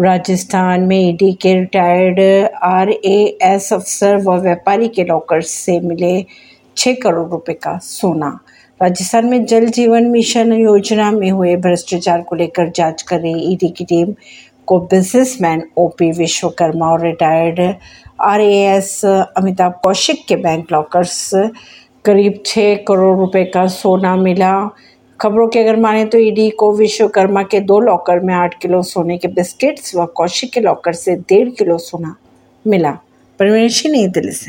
राजस्थान में ईडी के retired RAS अफसर व व्यापारी के लॉकर से मिले छः करोड़ रुपए का सोना। राजस्थान में जल जीवन मिशन योजना में हुए भ्रष्टाचार को लेकर जाँच कर रही ईडी की टीम को बिजनेसमैन ओपी विश्वकर्मा और रिटायर्ड आरएएस अमिताभ कौशिक के बैंक लॉकर्स करीब छः करोड़ रुपए का सोना मिला। खबरों के अगर माने तो ईडी को विश्वकर्मा के दो लॉकर में आठ किलो सोने के बिस्किट्स व कौशिक के लॉकर से डेढ़ किलो सोना मिला। परमेश नई दिल्ली से।